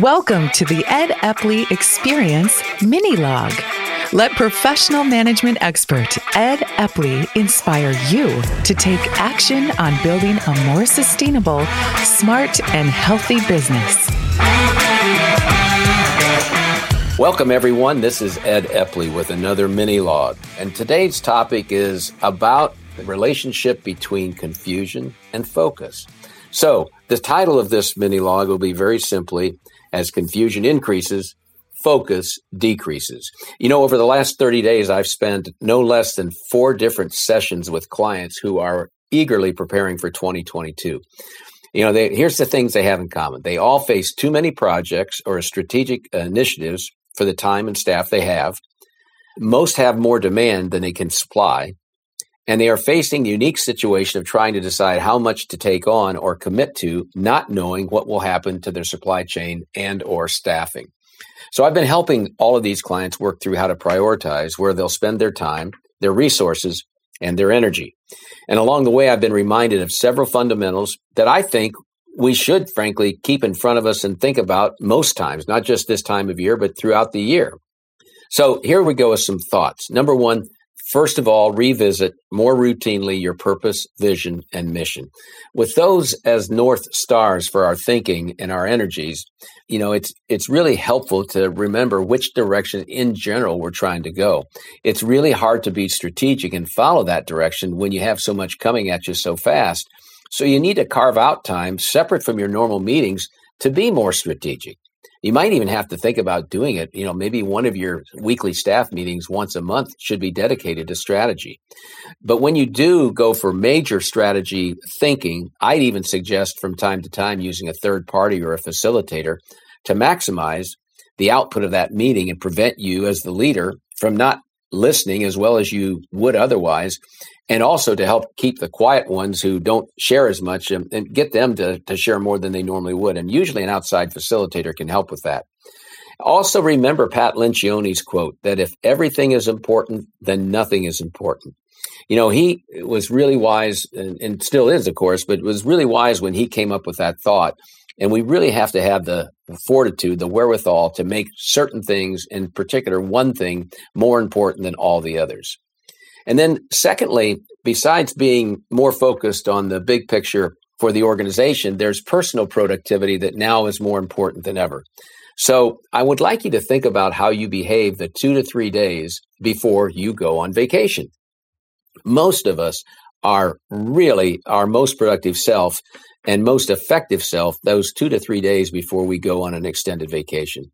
Welcome to the Ed Epley Experience Mini Log. Let professional management expert Ed Epley inspire you to take action on building a more sustainable, smart, and healthy business. Welcome, everyone. This is Ed Epley with another mini log. And today's topic is about the relationship between confusion and focus. So, the title of this mini log will be very simply As Confusion Increases, Focus Decreases. You know, over the last 30 days, I've spent no less than four different sessions with clients who are eagerly preparing for 2022. You know, they, here's the things they have in common. They all face too many projects or strategic initiatives for the time and staff they have. Most have more demand than they can supply and they are facing the unique situation of trying to decide how much to take on or commit to not knowing what will happen to their supply chain and or staffing. So i've been helping all of these clients work through how to prioritize where they'll spend their time their resources and their energy. And along the way i've been reminded of several fundamentals that i think we should frankly keep in front of us and think about most times not just this time of year but throughout the year. So here we go with some thoughts. Number one First of all, revisit more routinely your purpose, vision, and mission. With those as north stars for our thinking and our energies, you know, it's it's really helpful to remember which direction in general we're trying to go. It's really hard to be strategic and follow that direction when you have so much coming at you so fast. So you need to carve out time separate from your normal meetings to be more strategic you might even have to think about doing it. You know, maybe one of your weekly staff meetings once a month should be dedicated to strategy. But when you do go for major strategy thinking, I'd even suggest from time to time using a third party or a facilitator to maximize the output of that meeting and prevent you as the leader from not listening as well as you would otherwise and also to help keep the quiet ones who don't share as much and, and, get them to, to share more than they normally would. And usually an outside facilitator can help with that. Also, remember Pat Lencioni's quote that if everything is important, then nothing is important. You know, he was really wise and, and still is, of course, but was really wise when he came up with that thought. And we really have to have the fortitude, the wherewithal to make certain things, in particular, one thing more important than all the others. And then, secondly, besides being more focused on the big picture for the organization, there's personal productivity that now is more important than ever. So, I would like you to think about how you behave the two to three days before you go on vacation. Most of us are really our most productive self and most effective self those two to three days before we go on an extended vacation.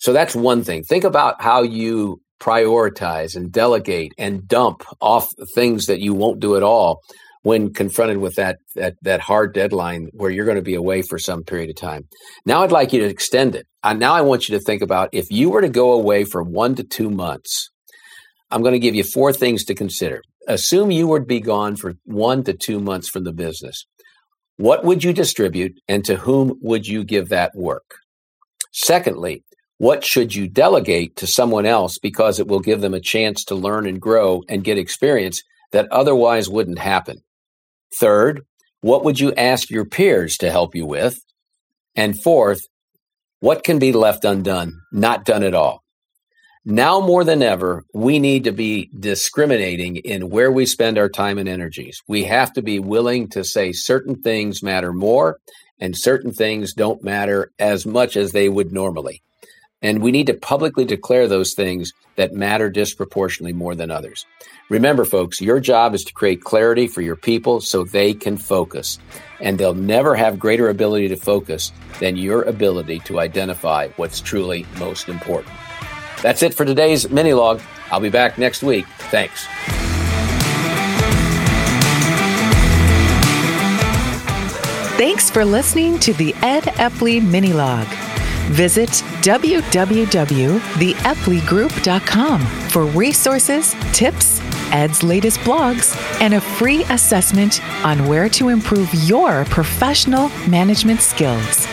So that's one thing. Think about how you prioritize and delegate and dump off things that you won't do at all when confronted with that that that hard deadline where you're going to be away for some period of time. Now I'd like you to extend it. Now I want you to think about if you were to go away for 1 to 2 months. I'm going to give you four things to consider. Assume you would be gone for 1 to 2 months from the business. What would you distribute and to whom would you give that work? Secondly, what should you delegate to someone else because it will give them a chance to learn and grow and get experience that otherwise wouldn't happen? Third, what would you ask your peers to help you with? And fourth, what can be left undone, not done at all? Now more than ever, we need to be discriminating in where we spend our time and energies. We have to be willing to say certain things matter more and certain things don't matter as much as they would normally. And we need to publicly declare those things that matter disproportionately more than others. Remember, folks, your job is to create clarity for your people so they can focus. And they'll never have greater ability to focus than your ability to identify what's truly most important. That's it for today's mini log. I'll be back next week. Thanks. Thanks for listening to the Ed Epley mini log. Visit www.theepleygroup.com for resources, tips, Ed's latest blogs, and a free assessment on where to improve your professional management skills.